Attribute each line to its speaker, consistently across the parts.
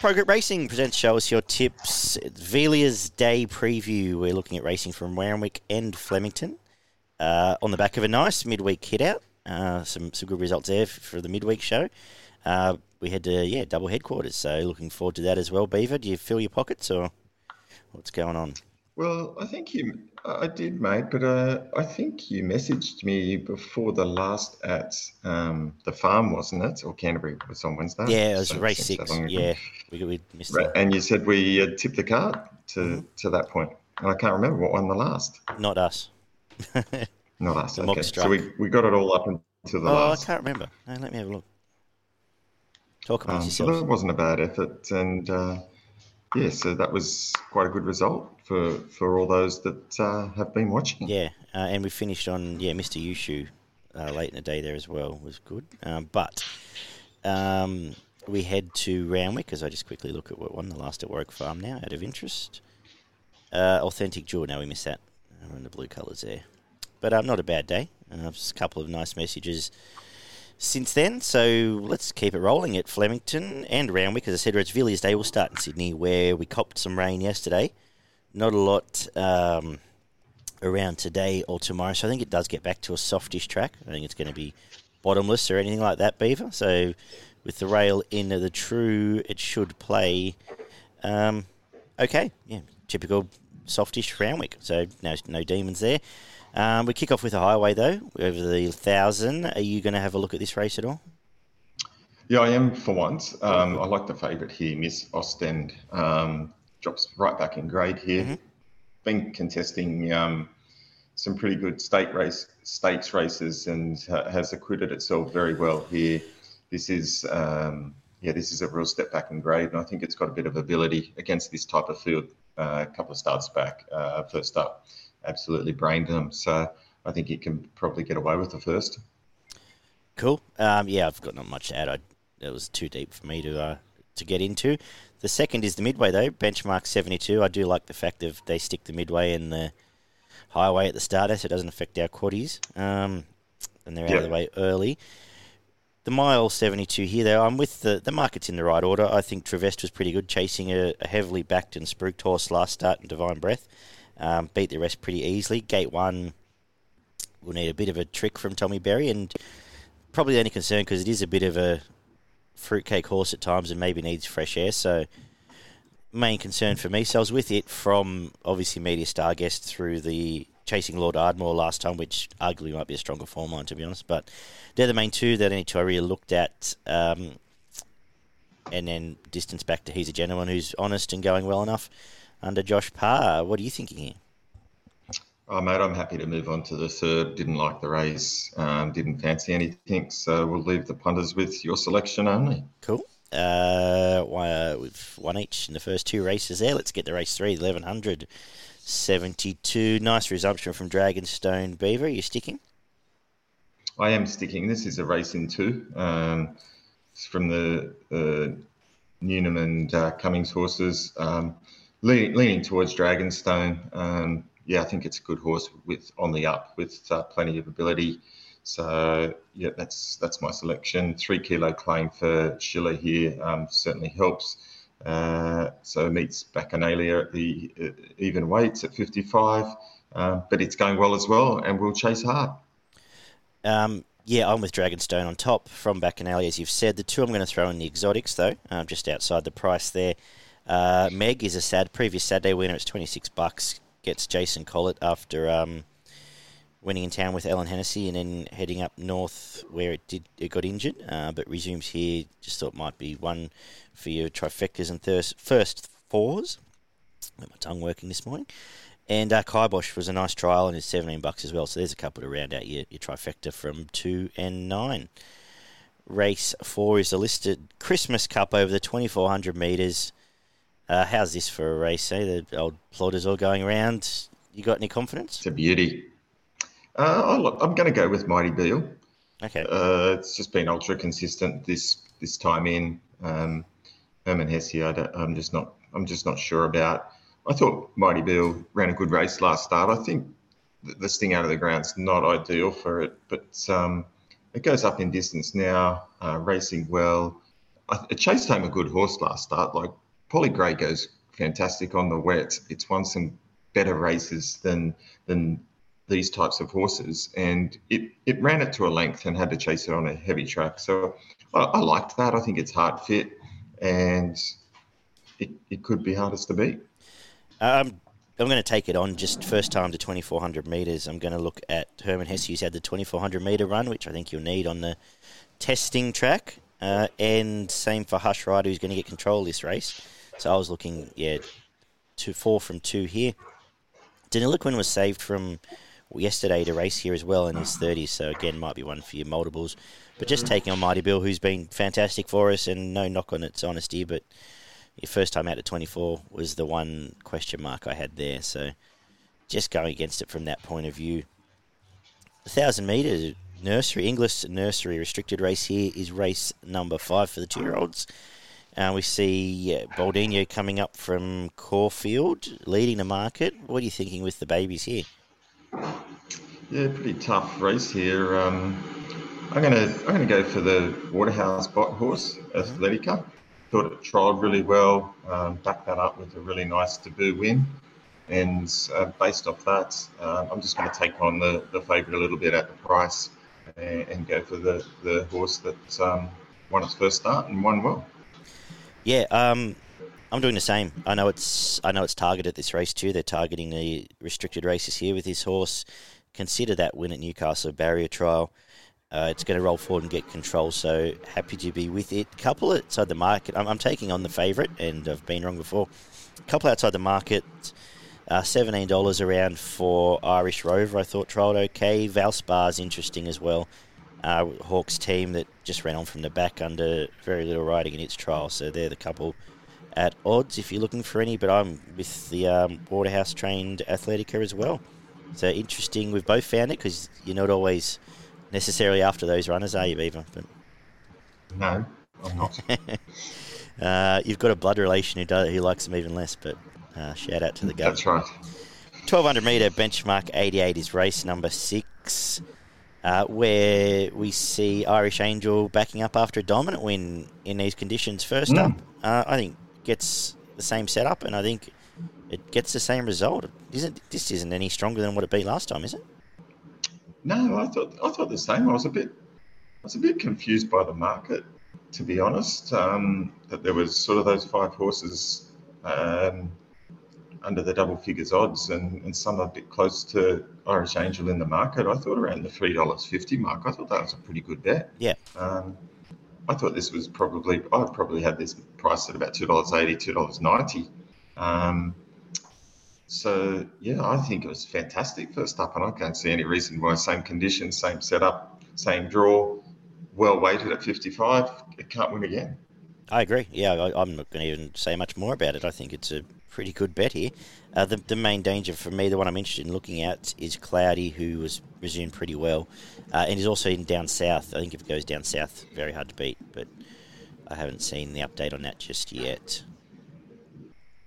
Speaker 1: Progress Racing presents Show Us Your Tips. Villiers Day preview. We're looking at racing from Randwick and Flemington uh, on the back of a nice midweek hit out. Uh, some some good results there for the midweek show. Uh, we had to, yeah double headquarters, so looking forward to that as well. Beaver, do you fill your pockets or what's going on?
Speaker 2: Well, I think you, I did, mate, but uh, I think you messaged me before the last at um, the farm, wasn't it? Or Canterbury was on Wednesday.
Speaker 1: Yeah, it was so race six. Yeah, we, we missed right.
Speaker 2: And you said we uh, tipped the card to, mm-hmm. to that point. And I can't remember what won the last.
Speaker 1: Not us.
Speaker 2: Not us. The okay. So we, we got it all up into the last oh, last.
Speaker 1: I can't remember. No, let me have a look. Talk about um,
Speaker 2: yourself. So that wasn't a bad effort. And uh, yeah, so that was quite a good result for for all those that uh, have been watching.
Speaker 1: Yeah, uh, and we finished on yeah Mr. Yushu uh, late in the day there as well was good, um, but. Um, we head to Randwick as I just quickly look at what won the last at Warwick Farm now, out of interest. Uh, authentic Jewel, now we missed that. We're in the blue colours there. But um, not a bad day. Uh, just a couple of nice messages since then. So let's keep it rolling at Flemington and Randwick. As I said, it's Villiers Day. We'll start in Sydney, where we copped some rain yesterday not a lot um, around today or tomorrow. So I think it does get back to a softish track. I think it's going to be bottomless or anything like that, Beaver. So with the rail in the true, it should play um, okay. Yeah, typical softish Randwick. So no, no demons there. Um, we kick off with a highway though, over the thousand. Are you going to have a look at this race at all?
Speaker 2: Yeah, I am for once. Um, I like the favourite here, Miss Ostend. Um, drops right back in grade here. Mm-hmm. Been contesting um, some pretty good state race stakes races and has acquitted itself very well here. This is um, yeah, this is a real step back in grade, and I think it's got a bit of ability against this type of field. Uh, a couple of starts back, uh, first up, absolutely brained them. So I think he can probably get away with the first.
Speaker 1: Cool. Um, yeah, I've got not much to add. I, it was too deep for me to uh, to get into. The second is the midway though, benchmark 72. I do like the fact that they stick the midway and the highway at the starter, so it doesn't affect our quaddies. Um, and they're out of the way early. The mile 72 here, though, I'm with the, the market's in the right order. I think Trevest was pretty good, chasing a, a heavily backed and spruiked horse last start in Divine Breath. Um, beat the rest pretty easily. Gate one will need a bit of a trick from Tommy Berry, and probably the only concern because it is a bit of a fruitcake horse at times and maybe needs fresh air. So, main concern for me. So, I was with it from obviously Media Star Guest through the Chasing Lord Ardmore last time, which arguably might be a stronger form line, to be honest. But they're the main two that any two I really looked at. Um, and then distance back to He's a Gentleman who's honest and going well enough under Josh Parr. What are you thinking here?
Speaker 2: Oh, mate, I'm happy to move on to the third. Didn't like the race, um, didn't fancy anything, so we'll leave the punters with your selection only.
Speaker 1: Cool. Uh, we've won each in the first two races there. Let's get to race three, 1172. Nice resumption from Dragonstone Beaver. Are you sticking?
Speaker 2: I am sticking. This is a race in two. Um, it's from the uh, Newnham and uh, Cummings horses. Um, leaning, leaning, towards Dragonstone. Um, yeah, I think it's a good horse with on the up with uh, plenty of ability. So yeah, that's that's my selection. Three kilo claim for Schiller here um, certainly helps. Uh, so meets Bacchanalia at the uh, even weights at 55, uh, but it's going well as well, and we'll chase hard.
Speaker 1: Um, yeah, I'm with Dragonstone on top from Bacchanalia, as you've said. The two I'm going to throw in the exotics, though, um, just outside the price there. Uh, Meg is a sad previous Saturday winner. It's 26 bucks gets Jason Collett after um, winning in town with Ellen Hennessy and then heading up north where it did it got injured, uh, but resumes here. Just thought might be one for your trifectas and thirst, first fours. Got my tongue working this morning. And uh, Kibosh was a nice trial and is 17 bucks as well. So there's a couple to round out your, your trifecta from 2 and 9. Race 4 is the listed Christmas Cup over the 2400 metres. Uh, how's this for a race? Eh? The old plotters all going around. You got any confidence?
Speaker 2: It's a beauty. Uh, I'm going to go with Mighty Beale.
Speaker 1: Okay.
Speaker 2: Uh, it's just been ultra consistent this this time in. Um, Herman Hesse, I am just not I'm just not sure about. I thought Mighty Beale ran a good race last start. I think this thing out of the ground's not ideal for it, but um, it goes up in distance now, uh, racing well. I, chased home a good horse last start. Like Polly Gray goes fantastic on the wet. It's won some better races than than these types of horses, and it it ran it to a length and had to chase it on a heavy track. So I, I liked that. I think it's hard fit, and it, it could be hardest to beat.
Speaker 1: Um, I'm going to take it on just first time to 2400 metres. I'm going to look at Herman Hesse, who's had the 2400 metre run, which I think you'll need on the testing track. Uh, and same for Hush Rider, who's going to get control of this race. So I was looking, yeah, two, four from two here. Deniliquin was saved from yesterday to race here as well in his 30s, so again, might be one for your multiples. But just taking on Mighty Bill, who's been fantastic for us, and no knock on its honesty, but your first time out at 24 was the one question mark I had there. So just going against it from that point of view. The 1,000 metres nursery, English nursery restricted race here is race number five for the two year olds. Uh, we see uh, Baldino coming up from Caulfield, leading the market. What are you thinking with the babies here?
Speaker 2: Yeah, pretty tough race here. Um, I'm gonna I'm gonna go for the Waterhouse Bott horse, Athletica thought it trialled really well, um, backed that up with a really nice debut win. And uh, based off that, uh, I'm just going to take on the, the favourite a little bit at the price and, and go for the, the horse that um, won its first start and won well.
Speaker 1: Yeah, um, I'm doing the same. I know it's I know it's targeted this race too. They're targeting the restricted races here with this horse. Consider that win at Newcastle Barrier Trial. Uh, it's going to roll forward and get control, so happy to be with it. Couple outside the market. I'm, I'm taking on the favourite, and I've been wrong before. Couple outside the market. Uh, $17 around for Irish Rover. I thought trialled okay. Valspar's interesting as well. Uh, Hawks team that just ran on from the back under very little riding in its trial, so they're the couple at odds if you're looking for any. But I'm with the um, Waterhouse trained Athletica as well. So interesting. We've both found it because you're not always necessarily after those runners, are you, Beaver? But
Speaker 2: no, I'm not.
Speaker 1: uh, you've got a blood relation who does who likes them even less. But uh, shout out to the guy.
Speaker 2: That's right.
Speaker 1: 1200 metre benchmark 88 is race number six, uh, where we see Irish Angel backing up after a dominant win in these conditions. First mm. up, uh, I think gets the same setup, and I think it gets the same result. Isn't this isn't any stronger than what it beat last time, is it?
Speaker 2: No, I thought I thought the same. I was a bit I was a bit confused by the market, to be honest. Um, that there was sort of those five horses um, under the double figures odds, and, and some a bit close to Irish Angel in the market. I thought around the three dollars fifty mark. I thought that was a pretty good bet.
Speaker 1: Yeah.
Speaker 2: Um, I thought this was probably I probably had this priced at about two dollars eighty, two dollars ninety. Um, so yeah, I think it was fantastic first up, and I can't see any reason why same conditions, same setup, same draw, well weighted at 55, it can't win again.
Speaker 1: I agree. Yeah, I, am not going to even say much more about it. I think it's a pretty good bet here. Uh, the, the main danger for me, the one I'm interested in looking at, is Cloudy, who was resumed pretty well, uh, and is also in down south. I think if it goes down south, very hard to beat, but I haven't seen the update on that just yet.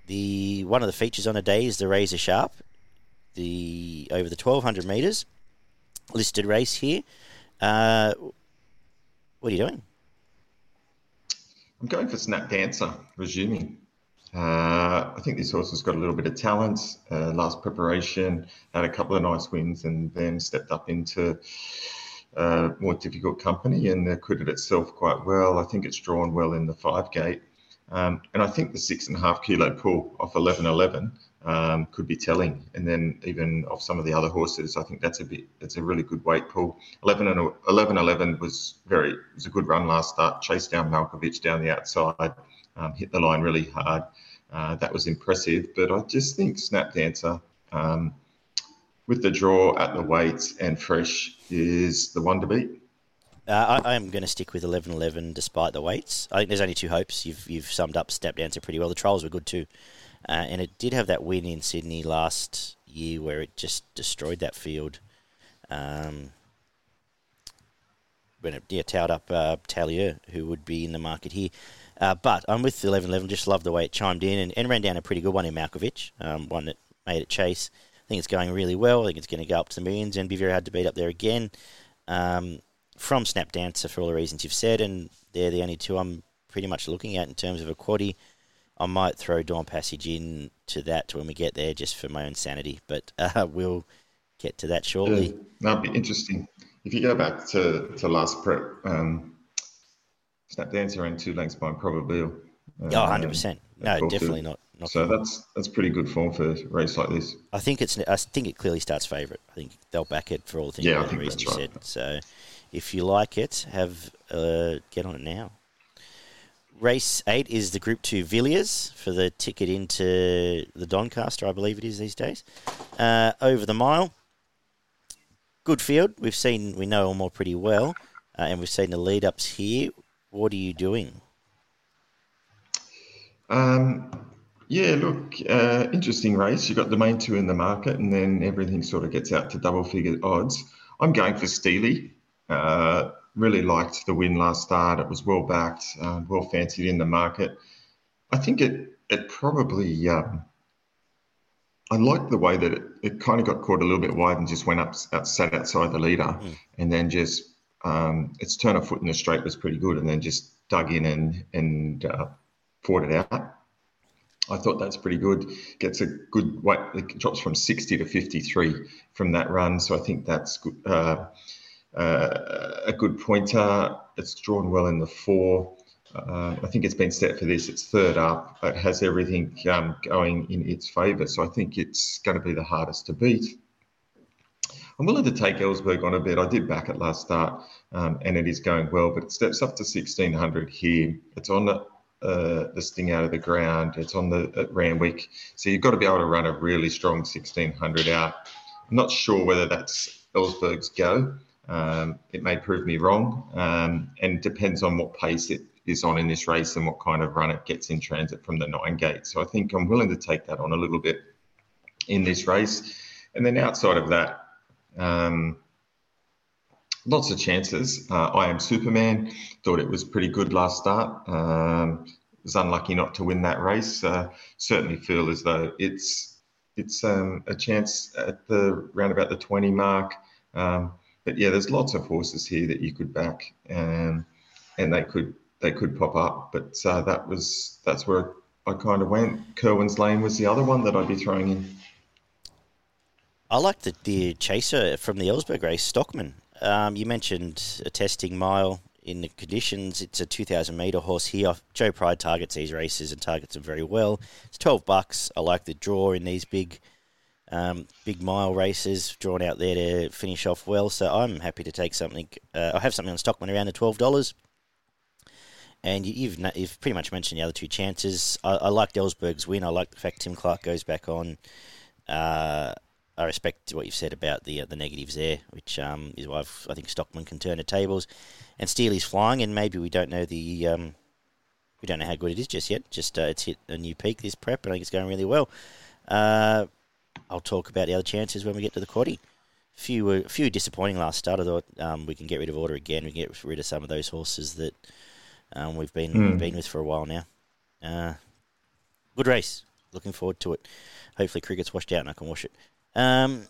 Speaker 1: The one of the features on a day is the Razor Sharp, the over the 1200 meters listed race here. Uh, what are you doing?
Speaker 2: I'm going for Snap Dancer, resuming. Uh, I think this horse has got a little bit of talent. Uh, last preparation had a couple of nice wins and then stepped up into uh, more difficult company and acquitted itself quite well. I think it's drawn well in the five gate. Um, and I think the six and a half kilo pull off 1111 um, could be telling. And then even off some of the other horses, I think that's a bit, that's a really good weight pull. 11 and 11 11 was very, was a good run last start. Chased down Malkovich down the outside, um, hit the line really hard. Uh, that was impressive. But I just think Snap Dancer, um, with the draw at the weights and fresh, is the one to beat.
Speaker 1: Uh, I, am going to stick with 11-11 despite the weights. I think there's only two hopes. You've you've summed up Snap Dancer pretty well. The trials were good too, uh, and it did have that win in Sydney last year where it just destroyed that field. Um, when it yeah, towed up uh, who would be in the market here. Uh, but I'm with 11-11. Just love the way it chimed in and, and ran down a pretty good one in Malkovich, um, one that made it chase. I think it's going really well. I think it's going to go up to the millions and be very hard to beat up there again. Um, from Snap Dancer for all the reasons you've said, and they're the only two I'm pretty much looking at in terms of a quaddy. I might throw Dawn Passage in to that when we get there, just for my own sanity. But uh, we'll get to that shortly. Yeah,
Speaker 2: that'd be interesting. If you go back to, to last prep, um, Snap Dancer and two lengths behind Probably.
Speaker 1: Um, oh, 100%. No, definitely not. not
Speaker 2: so that's that's pretty good form for a race like this.
Speaker 1: I think it's. I think it clearly starts favourite. I think they'll back it for all the things
Speaker 2: yeah,
Speaker 1: the
Speaker 2: reasons
Speaker 1: you
Speaker 2: right.
Speaker 1: said. So, if you like it, have uh, get on it now. Race eight is the Group Two Villiers for the ticket into the Doncaster, I believe it is these days. Uh, over the mile, good field. We've seen, we know all pretty well, uh, and we've seen the lead ups here. What are you doing?
Speaker 2: Um, yeah, look, uh, interesting race. You've got the main two in the market, and then everything sort of gets out to double figure odds. I'm going for Steely. Uh, really liked the win last start. It was well backed, uh, well fancied in the market. I think it it probably. Um, I liked the way that it, it kind of got caught a little bit wide and just went up, out, sat outside the leader, mm. and then just um, its turn of foot in the straight was pretty good, and then just dug in and and uh, fought it out. I thought that's pretty good. Gets a good weight. It drops from 60 to 53 from that run, so I think that's good. Uh, uh, a good pointer. It's drawn well in the four. Uh, I think it's been set for this. It's third up. It has everything um, going in its favour. So I think it's going to be the hardest to beat. I'm willing to take Ellsberg on a bit. I did back it last start, um, and it is going well, but it steps up to 1600 here. It's on the, uh, this thing out of the ground. It's on the at Randwick, so you've got to be able to run a really strong 1600 out. I'm not sure whether that's Ellsberg's go. Um, it may prove me wrong, um, and depends on what pace it is on in this race and what kind of run it gets in transit from the nine gate. So I think I'm willing to take that on a little bit in this race. And then outside of that, um, lots of chances. Uh, I am Superman. Thought it was pretty good last start. Um, was unlucky not to win that race. Uh, certainly feel as though it's it's um, a chance at the round about the 20 mark. Um, but yeah, there's lots of horses here that you could back, um, and they could they could pop up. But uh, that was that's where I kind of went. Kerwin's Lane was the other one that I'd be throwing in.
Speaker 1: I like the deer chaser from the Ellsberg race, Stockman. Um, you mentioned a testing mile in the conditions. It's a 2,000 metre horse here. Joe Pride targets these races and targets them very well. It's 12 bucks. I like the draw in these big um, big mile races drawn out there to finish off well. So I'm happy to take something. Uh, I have something on Stockman around the twelve dollars. And you, have you've pretty much mentioned the other two chances. I, I like Ellsberg's win. I like the fact Tim Clark goes back on. Uh, I respect what you've said about the uh, the negatives there, which um, is why I've, i think Stockman can turn the tables. And Steely's flying, and maybe we don't know the um, we don't know how good it is just yet. Just uh, it's hit a new peak this prep, and I think it's going really well. Uh, I'll talk about the other chances when we get to the quaddy. Few a few disappointing last start. I thought um, we can get rid of order again. We can get rid of some of those horses that um, we've been mm. been with for a while now. Uh, good race. Looking forward to it. Hopefully, cricket's washed out and I can wash it. Um,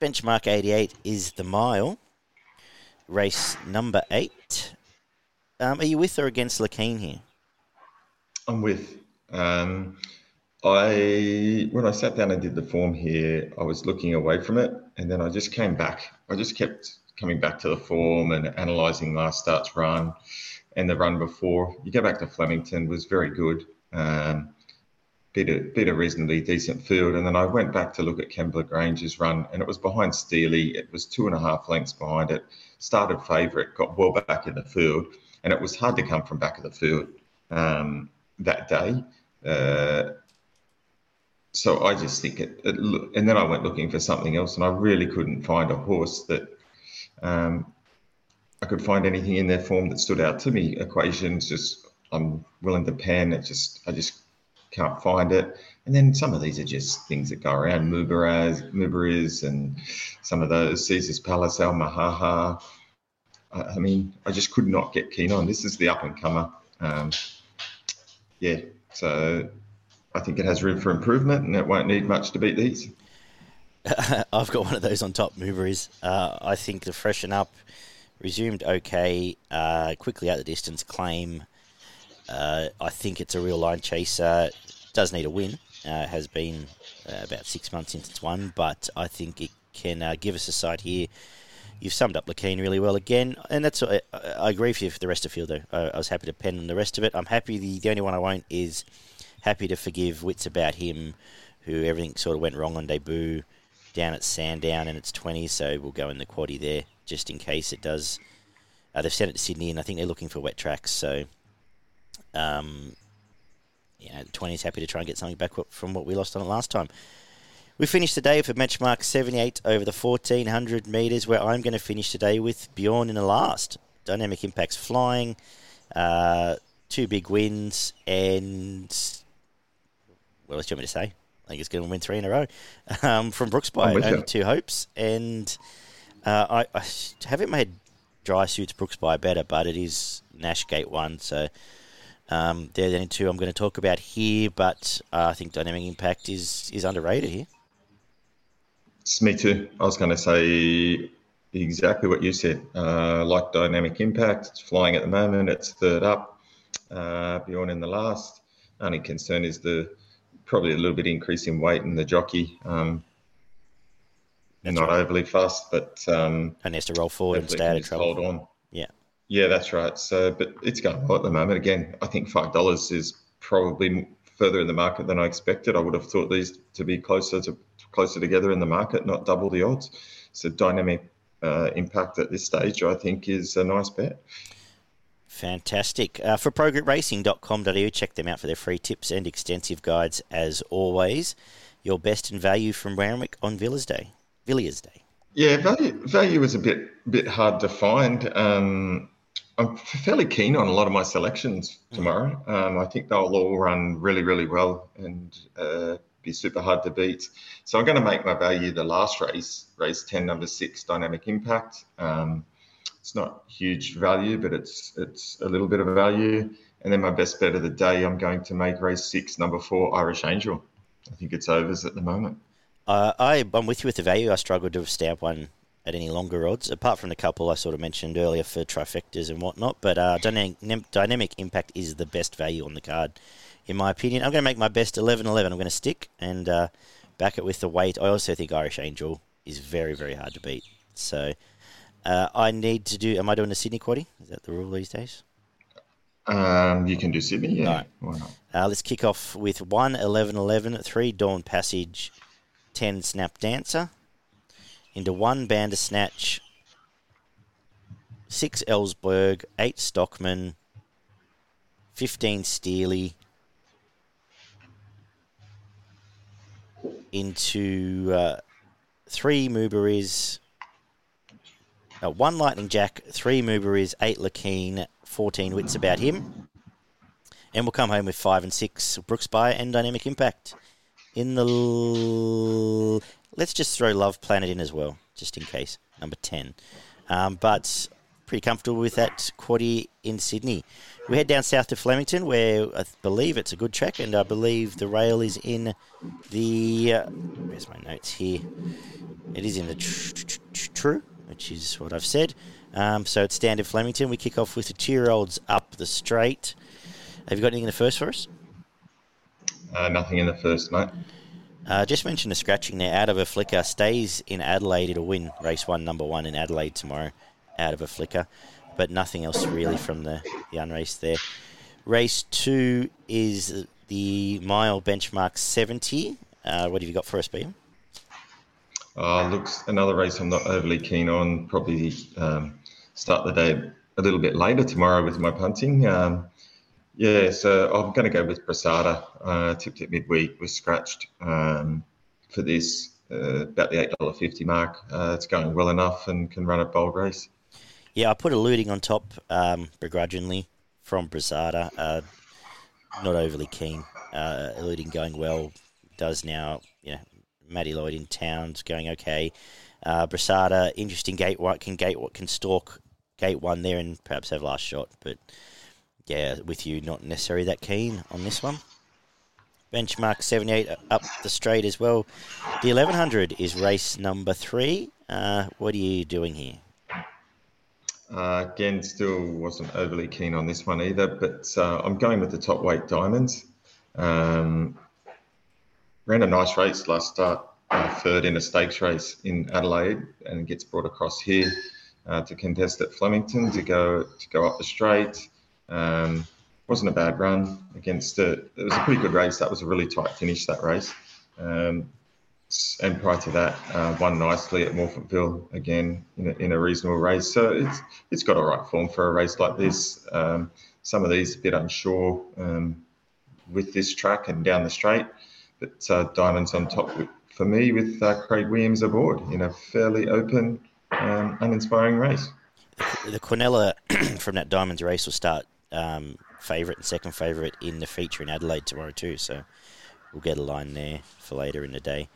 Speaker 1: benchmark 88 is the mile. Race number eight. Um, are you with or against Lakeen here?
Speaker 2: I'm with. Um, I when I sat down and did the form here, I was looking away from it, and then I just came back. I just kept coming back to the form and analysing last start's run and the run before. You go back to Flemington was very good. Um, bit a bit a reasonably decent field, and then I went back to look at Kembla Grange's run, and it was behind Steely. It was two and a half lengths behind it. Started favourite, got well back in the field, and it was hard to come from back of the field um, that day. Uh, so I just think it, it, and then I went looking for something else, and I really couldn't find a horse that um, I could find anything in their form that stood out to me. Equations, just I'm willing to pan. It just I just can't find it. And then some of these are just things that go around. Mubaraz, Mubariz, and some of those Caesar's Palace, Al Mahaha. I, I, mean, I just could not get keen on. This is the up and comer. Um, yeah, so I think it has room for improvement, and it won't need much to beat these.
Speaker 1: I've got one of those on top movers. Uh, I think the freshen up resumed okay, uh, quickly out the distance claim. Uh, I think it's a real line chaser. Does need a win. Uh, has been uh, about six months since it's won, but I think it can uh, give us a side here. You've summed up Lakeen really well again, and that's I, I agree with you for the rest of the field though. I, I was happy to pen the rest of it. I'm happy. The, the only one I won't is happy to forgive Wits about him, who everything sort of went wrong on debut down at Sandown and it's 20, so we'll go in the quaddy there just in case it does. Uh, they've sent it to Sydney, and I think they're looking for wet tracks, so um, yeah, 20 is happy to try and get something back from what we lost on it last time. We finished today day with a benchmark 78 over the 1400 metres, where I'm going to finish today with Bjorn in the last. Dynamic impacts flying, uh, two big wins, and what else do you want me to say? I think it's going to win three in a row um, from Brooks by only two hopes. And uh, I, I, haven't made dry suits Brooks by better, but it is Nash Gate one, so um, they're the only two I'm going to talk about here. But uh, I think Dynamic Impact is is underrated here.
Speaker 2: It's me too. I was going to say exactly what you said. Uh, like Dynamic Impact, it's flying at the moment. It's third up, uh, Bjorn in the last. Only concern is the probably a little bit increase in weight in the jockey. Um, not right. overly fast, but um,
Speaker 1: and has to roll forward and stay out of trouble.
Speaker 2: Hold on.
Speaker 1: Yeah.
Speaker 2: Yeah, that's right. So, but it's going well at the moment. Again, I think five dollars is probably further in the market than I expected. I would have thought these to be closer to closer together in the market, not double the odds. So, dynamic uh, impact at this stage, I think, is a nice bet.
Speaker 1: Fantastic. Uh, for progroupracing.com.au, check them out for their free tips and extensive guides as always. Your best in value from Randwick on Villas Day. Villiers Day.
Speaker 2: Yeah, value value is a bit bit hard to find. Um, I'm fairly keen on a lot of my selections tomorrow. Um, I think they'll all run really, really well and uh, be super hard to beat. So I'm going to make my value the last race, race 10, number six, Dynamic Impact. Um, it's not huge value, but it's it's a little bit of value. And then my best bet of the day, I'm going to make race six, number four, Irish Angel. I think it's overs at the moment.
Speaker 1: Uh, I, I'm with you with the value. I struggled to stamp one at any longer odds, apart from the couple I sort of mentioned earlier for trifectas and whatnot. But uh, dynamic, dynamic impact is the best value on the card, in my opinion. I'm going to make my best 11 11. I'm going to stick and uh, back it with the weight. I also think Irish Angel is very, very hard to beat. So uh, I need to do. Am I doing a Sydney quaddy? Is that the rule these days?
Speaker 2: Um, you can do Sydney, yeah. Right.
Speaker 1: Uh, let's kick off with 1 11 11, 3 Dawn Passage, 10 Snap Dancer, into 1 Bandersnatch, 6 Ellsberg, 8 Stockman, 15 Steely, into uh, 3 Mubariz, uh, 1 Lightning Jack, 3 Mubariz, 8 Lakeen, 14 Wits about him. And we'll come home with 5 and 6 Brooks By and Dynamic Impact in the. L- let's just throw Love Planet in as well, just in case. Number 10. Um, but pretty comfortable with that quaddy in Sydney. We head down south to Flemington, where I believe it's a good track, and I believe the rail is in the. Uh, where's my notes here? It is in the true, which is what I've said. Um, so it's standard Flemington. We kick off with the two year olds up the straight. Have you got anything in the first for us?
Speaker 2: Uh, nothing in the first, mate.
Speaker 1: Uh, just mentioned the scratching there. Out of a flicker stays in Adelaide. It'll win race one, number one in Adelaide tomorrow. Out of a flicker, but nothing else really from the the unrace there. Race two is the mile benchmark seventy. Uh, what have you got for us, Beam?
Speaker 2: Uh, looks another race I'm not overly keen on. Probably um, start the day a little bit later tomorrow with my punting. Um, yeah, so I'm going to go with Brasada. Uh, tipped it midweek, was scratched um, for this uh, about the eight dollar fifty mark. Uh, it's going well enough and can run a bold race.
Speaker 1: Yeah, I put eluding on top um, begrudgingly from Brasada. Uh, not overly keen. Uh, eluding going well does now. Yeah, Matty Lloyd in town's going okay. Uh, Brasada, interesting gate. What can gate? What can stalk gate one there and perhaps have last shot, but yeah, with you, not necessarily that keen on this one. Benchmark 78 up the straight as well. The 1100 is race number three. Uh, what are you doing here?
Speaker 2: Uh, again, still wasn't overly keen on this one either, but uh, I'm going with the top weight diamonds. Um, ran a nice race last start, uh, third in a stakes race in Adelaide, and gets brought across here uh, to contest at Flemington to go to go up the straight. Um, wasn't a bad run against it. It was a pretty good race. That was a really tight finish that race. Um, and prior to that, uh, won nicely at Morphettville again in a, in a, reasonable race. So it's it's got a right form for a race like this. Um, some of these a bit unsure um, with this track and down the straight, but uh, Diamonds on top for me with uh, Craig Williams aboard in a fairly open, um, uninspiring race.
Speaker 1: The Quinella from that Diamonds race will start um, favourite and second favourite in the feature in Adelaide tomorrow too. So we'll get a line there for later in the day.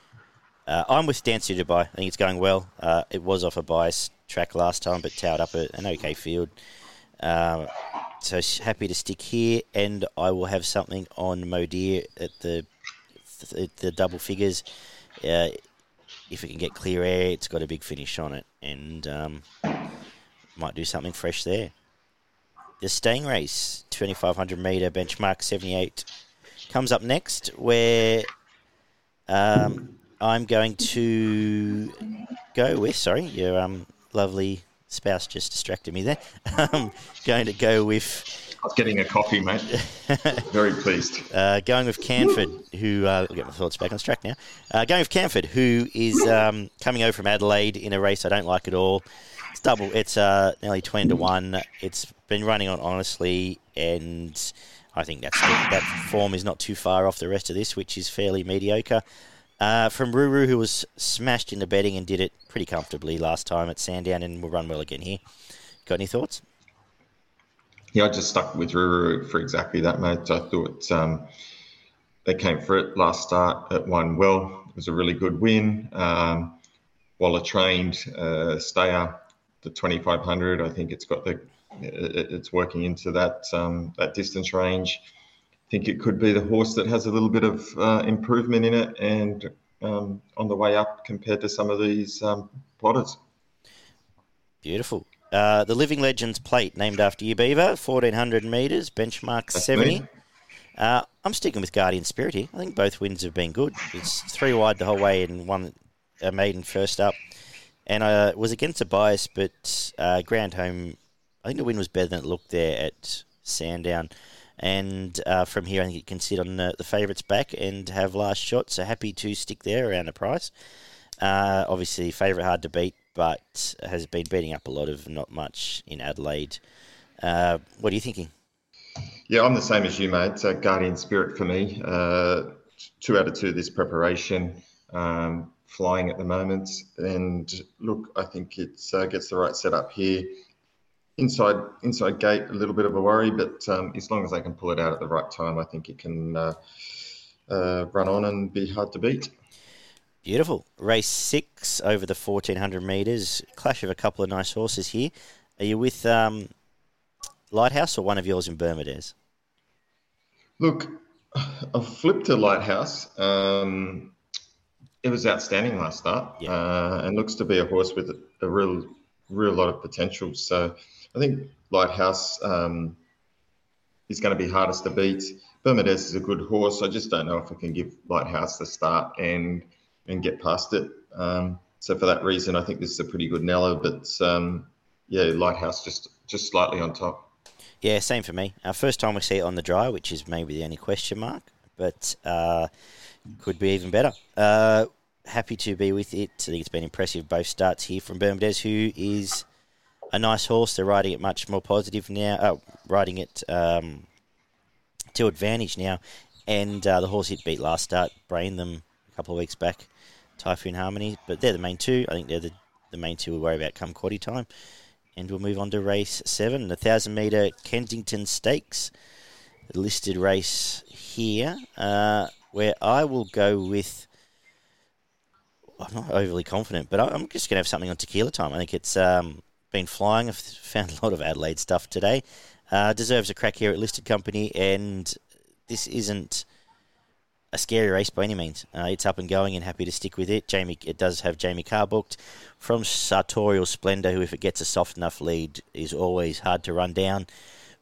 Speaker 1: Uh, I'm with Dance Dubai. I think it's going well. Uh, it was off a bias track last time, but towed up an okay field. Uh, so happy to stick here, and I will have something on Modir at the the double figures. Uh, if it can get clear air, it's got a big finish on it, and um, might do something fresh there. The staying race, 2500 meter benchmark 78, comes up next, where um, I'm going to go with. Sorry, your um, lovely spouse just distracted me there. I'm going to go with.
Speaker 2: I was getting a coffee, mate. Very pleased.
Speaker 1: Uh, going with Canford, who uh, I'll get my thoughts back on track now. Uh, going with Canford, who is um, coming over from Adelaide in a race I don't like at all. It's double. It's uh, nearly twenty to one. It's been running on honestly, and I think that's that form is not too far off the rest of this, which is fairly mediocre. Uh, from Ruru, who was smashed in the betting and did it pretty comfortably last time at Sandown and will run well again here. Got any thoughts?
Speaker 2: Yeah, I just stuck with Ruru for exactly that, mate. I thought um, they came for it last start. It won well. It was a really good win. Um, Waller trained uh, stayer, the 2500. I think it's got the it's working into that um, that distance range I think it could be the horse that has a little bit of uh, improvement in it and um, on the way up compared to some of these um, plotters.
Speaker 1: Beautiful. Uh, the Living Legends plate, named after you, Beaver, 1400 metres, benchmark That's 70. Uh, I'm sticking with Guardian Spirit here. I think both wins have been good. It's three wide the whole way and one a maiden first up. And I uh, was against a bias, but uh, ground home, I think the win was better than it looked there at Sandown. And uh, from here, I think it can sit on the, the favourites back and have last shot. So happy to stick there around the price. Uh, obviously, favourite hard to beat, but has been beating up a lot of not much in Adelaide. Uh, what are you thinking?
Speaker 2: Yeah, I'm the same as you, mate. Uh, Guardian Spirit for me. Uh, two out of two this preparation. Um, flying at the moment. And look, I think it uh, gets the right setup here inside inside gate a little bit of a worry, but um, as long as they can pull it out at the right time, I think it can uh, uh, run on and be hard to beat.
Speaker 1: Beautiful race six over the fourteen hundred meters. Clash of a couple of nice horses here. Are you with um, Lighthouse or one of yours in Bermudez?
Speaker 2: Look, I've flipped to Lighthouse. Um, it was outstanding last start, yeah. uh, and looks to be a horse with a, a real, real lot of potential. So I think Lighthouse um, is going to be hardest to beat. Bermudez is a good horse. I just don't know if I can give Lighthouse the start and and get past it. Um, so for that reason, I think this is a pretty good Nella. But um, yeah, Lighthouse just just slightly on top.
Speaker 1: Yeah, same for me. Our first time we see it on the dry, which is maybe the only question mark, but uh, could be even better. Uh, happy to be with it. I think it's been impressive both starts here from Bermudez, who is a nice horse. They're riding it much more positive now. Uh, riding it um, to advantage now. And uh, the horse hit beat last start, brain them a couple of weeks back, Typhoon Harmony. But they're the main two. I think they're the, the main two we'll worry about come quaddy time. And we'll move on to race seven, the 1,000 metre Kensington Stakes. Listed race here, uh, where I will go with. I'm not overly confident, but I'm just going to have something on tequila time. I think it's um, been flying. I've found a lot of Adelaide stuff today. Uh, deserves a crack here at listed company, and this isn't a scary race by any means. Uh, it's up and going and happy to stick with it. Jamie, it does have Jamie Kah booked from Sartorial Splendor, who, if it gets a soft enough lead, is always hard to run down.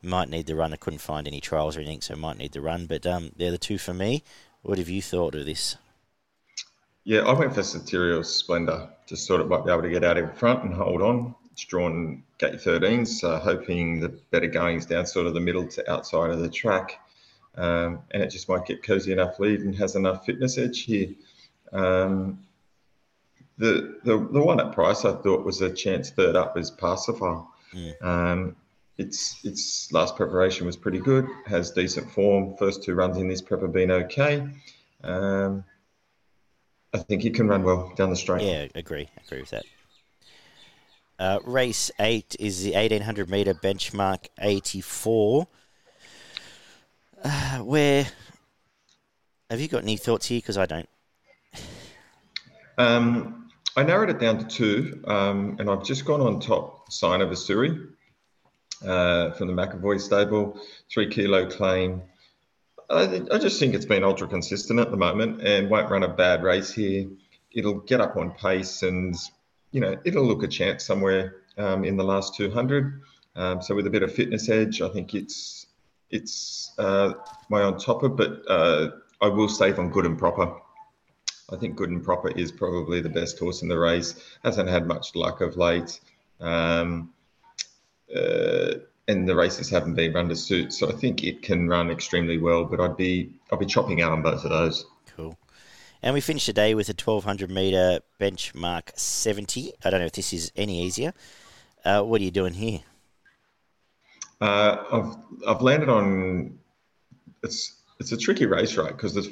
Speaker 1: Might need the run. I couldn't find any trials or anything, so might need the run. But um, they're the two for me. What have you thought of this?
Speaker 2: Yeah, I went for Sartorial Splendor. Just thought it might be able to get out in front and hold on. It's drawn gate 13s, so hoping the better goings down sort of the middle to outside of the track. Um, and it just might get cozy enough lead and has enough fitness edge here. Um, the, the the one at price I thought was a chance third up is Parsifal. Mm. Um, its its last preparation was pretty good. Has decent form. First two runs in this prep have been okay. Um, I think he can run well down the straight.
Speaker 1: Yeah, agree. Agree with that. Uh, race eight is the 1800 meter benchmark 84. Uh, where have you got any thoughts here? Because I don't.
Speaker 2: Um, I narrowed it down to two, um, and I've just gone on top sign of Asuri uh, from the McEvoy stable, three kilo claim. I, I just think it's been ultra consistent at the moment and won't run a bad race here. It'll get up on pace and, you know, it'll look a chance somewhere um, in the last 200. Um, so with a bit of fitness edge, I think it's it's uh, my on topper, but uh, I will save on good and proper. I think good and proper is probably the best horse in the race. Hasn't had much luck of late. Um, uh, and the races haven't been run to suit. So I think it can run extremely well, but I'd be I'll be chopping out on both of those.
Speaker 1: Cool. And we finished today with a 1200 meter benchmark 70. I don't know if this is any easier. Uh, what are you doing here?
Speaker 2: Uh, I've I've landed on it's it's a tricky race, right? Because the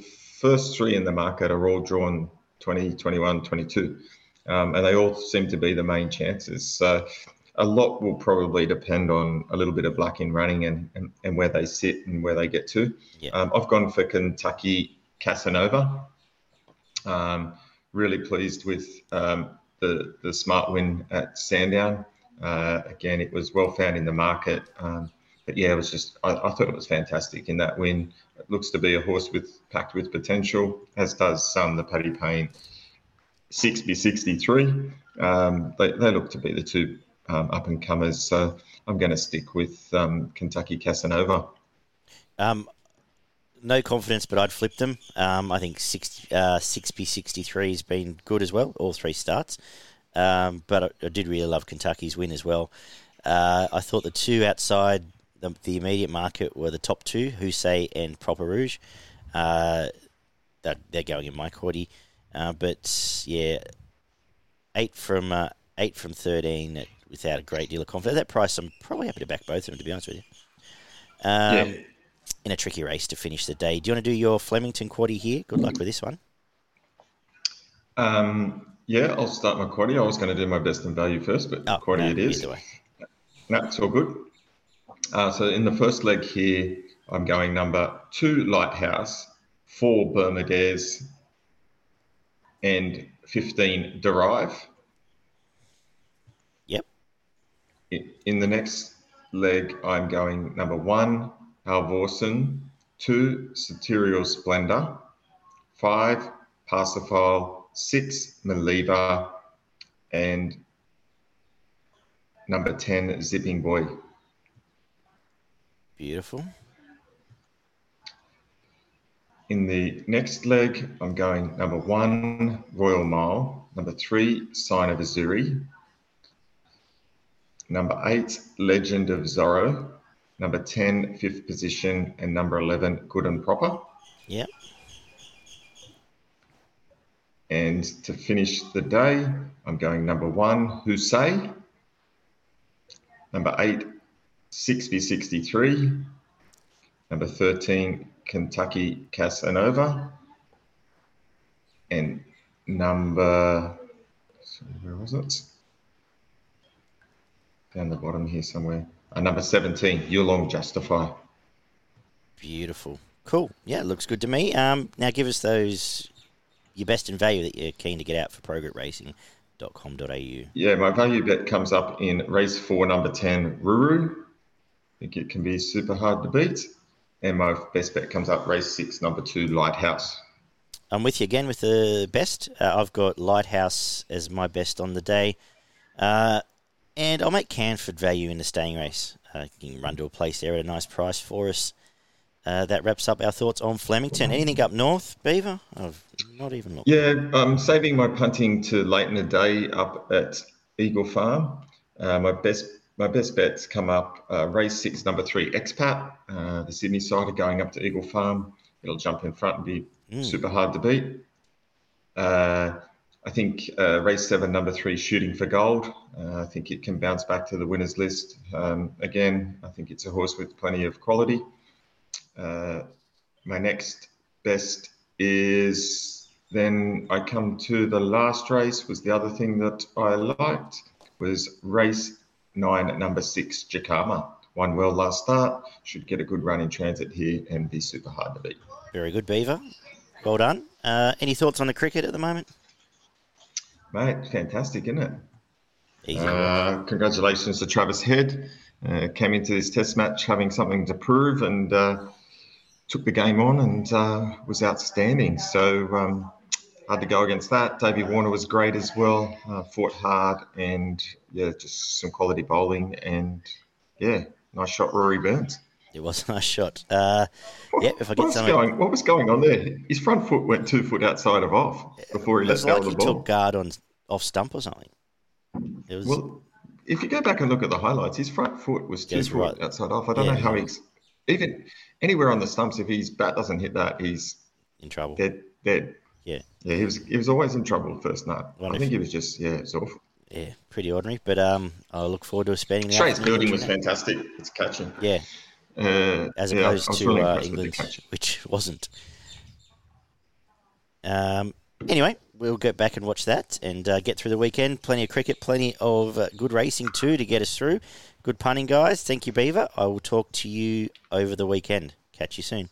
Speaker 2: first three in the market are all drawn 20, 21, 22, um, and they all seem to be the main chances. So a lot will probably depend on a little bit of luck in running and, and, and where they sit and where they get to. Yeah. Um, I've gone for Kentucky Casanova. Um, really pleased with um, the, the smart win at Sandown. Uh, again, it was well found in the market. Um, but yeah, it was just, I, I, thought it was fantastic in that win. It looks to be a horse with packed with potential, as does um, the Paddy Payne 60 Um, they, they look to be the two um, up and comers. So I'm going to stick with um, Kentucky Casanova.
Speaker 1: Um, no confidence, but I'd flip them. Um, I think 60, uh, 6B63 has been good as well, all three starts. Um, but I, I, did really love Kentucky's win as well. Uh, I thought the two outside the, the, immediate market were the top two, Husay and Proper Rouge. Uh, that they're going in my quaddy. Uh, but yeah, eight from uh, eight from thirteen without a great deal of confidence. At that price, I'm probably happy to back both of them, to be honest with you. Um, yeah. In a tricky race to finish the day. Do you want to do your Flemington quaddy here? Good luck with this one.
Speaker 2: Um, yeah, I'll start my quaddy. I was going to do my best and value first, but oh, quaddy no, it is. No, it's all good. Uh, so in the first leg here, I'm going number two Lighthouse, four Bermudez, and 15 Derive. Yep. In the next leg, I'm going number one, Alvorsen, two, Sartorial Splendor, five, Parsifal, six, Maliva, and number 10, Zipping Boy.
Speaker 1: Beautiful.
Speaker 2: In the next leg, I'm going number one, Royal Mile, number three, Sign of Azuri, Number eight, Legend of Zorro. Number 10, fifth position. And number 11, Good and Proper.
Speaker 1: Yep.
Speaker 2: And to finish the day, I'm going number one, Husay. Number eight, 6063. Number 13, Kentucky Casanova. And number, where was it? down the bottom here somewhere. Uh, number 17, Yulong Justify.
Speaker 1: Beautiful. Cool. Yeah, looks good to me. Um, now give us those, your best in value that you're keen to get out for progretracing.com.au.
Speaker 2: Yeah, my value bet comes up in race four, number 10, Ruru. I think it can be super hard to beat. And my best bet comes up race six, number two, Lighthouse.
Speaker 1: I'm with you again with the best. Uh, I've got Lighthouse as my best on the day. Uh, and I'll make Canford value in the staying race. Uh, you can run to a place there at a nice price for us. Uh, that wraps up our thoughts on Flemington. Anything up north, Beaver? I've not even looked.
Speaker 2: Yeah, I'm saving my punting to late in the day up at Eagle Farm. Uh, my best my best bets come up uh, race six, number three, Expat. Uh, the Sydney side are going up to Eagle Farm. It'll jump in front and be mm. super hard to beat. Uh, I think uh, race seven, number three, Shooting for Gold. Uh, I think it can bounce back to the winners list. Um, again, I think it's a horse with plenty of quality. Uh, my next best is then I come to the last race was the other thing that I liked was race nine at number six, Jacama. Won well last start. Should get a good run in transit here and be super hard to beat.
Speaker 1: Very good, Beaver. Well done. Uh, any thoughts on the cricket at the moment?
Speaker 2: Mate, fantastic, isn't it? Uh, congratulations to Travis Head. Uh, came into this test match having something to prove and uh, took the game on and uh, was outstanding. So um, hard to go against that. Davey Warner was great as well. Uh, fought hard and yeah, just some quality bowling and yeah, nice shot, Rory Burns.
Speaker 1: It was a nice shot. Uh,
Speaker 2: what,
Speaker 1: yeah, if I get
Speaker 2: what,
Speaker 1: something...
Speaker 2: going, what was going on there? His front foot went two foot outside of off before he let go
Speaker 1: like
Speaker 2: of the
Speaker 1: he
Speaker 2: ball.
Speaker 1: took guard on off stump or something. It was
Speaker 2: well, if you go back and look at the highlights, his front foot was two
Speaker 1: Yes,
Speaker 2: foot
Speaker 1: right.
Speaker 2: outside off. I don't
Speaker 1: Yeah,
Speaker 2: know how he's even anywhere on the stumps. If his bat doesn't hit that, he's
Speaker 1: in trouble.
Speaker 2: dead. Dead.
Speaker 1: Yeah,
Speaker 2: Yeah, he was he was always in trouble first night. I think he was just yeah, it's awful.
Speaker 1: yeah, pretty ordinary. But um, I look forward to spending the
Speaker 2: Australia's building was fantastic. It's catching.
Speaker 1: Yeah,
Speaker 2: Uh,
Speaker 1: as
Speaker 2: yeah,
Speaker 1: opposed to
Speaker 2: really
Speaker 1: uh,
Speaker 2: impressed with the
Speaker 1: England's,
Speaker 2: catching.
Speaker 1: which wasn't. Um, anyway, we'll get back and watch that and uh, get through the weekend. Plenty of cricket, plenty of uh, good racing too to get us through. Good punning, guys. Thank you, Beaver. I will talk to you over the weekend. Catch you soon.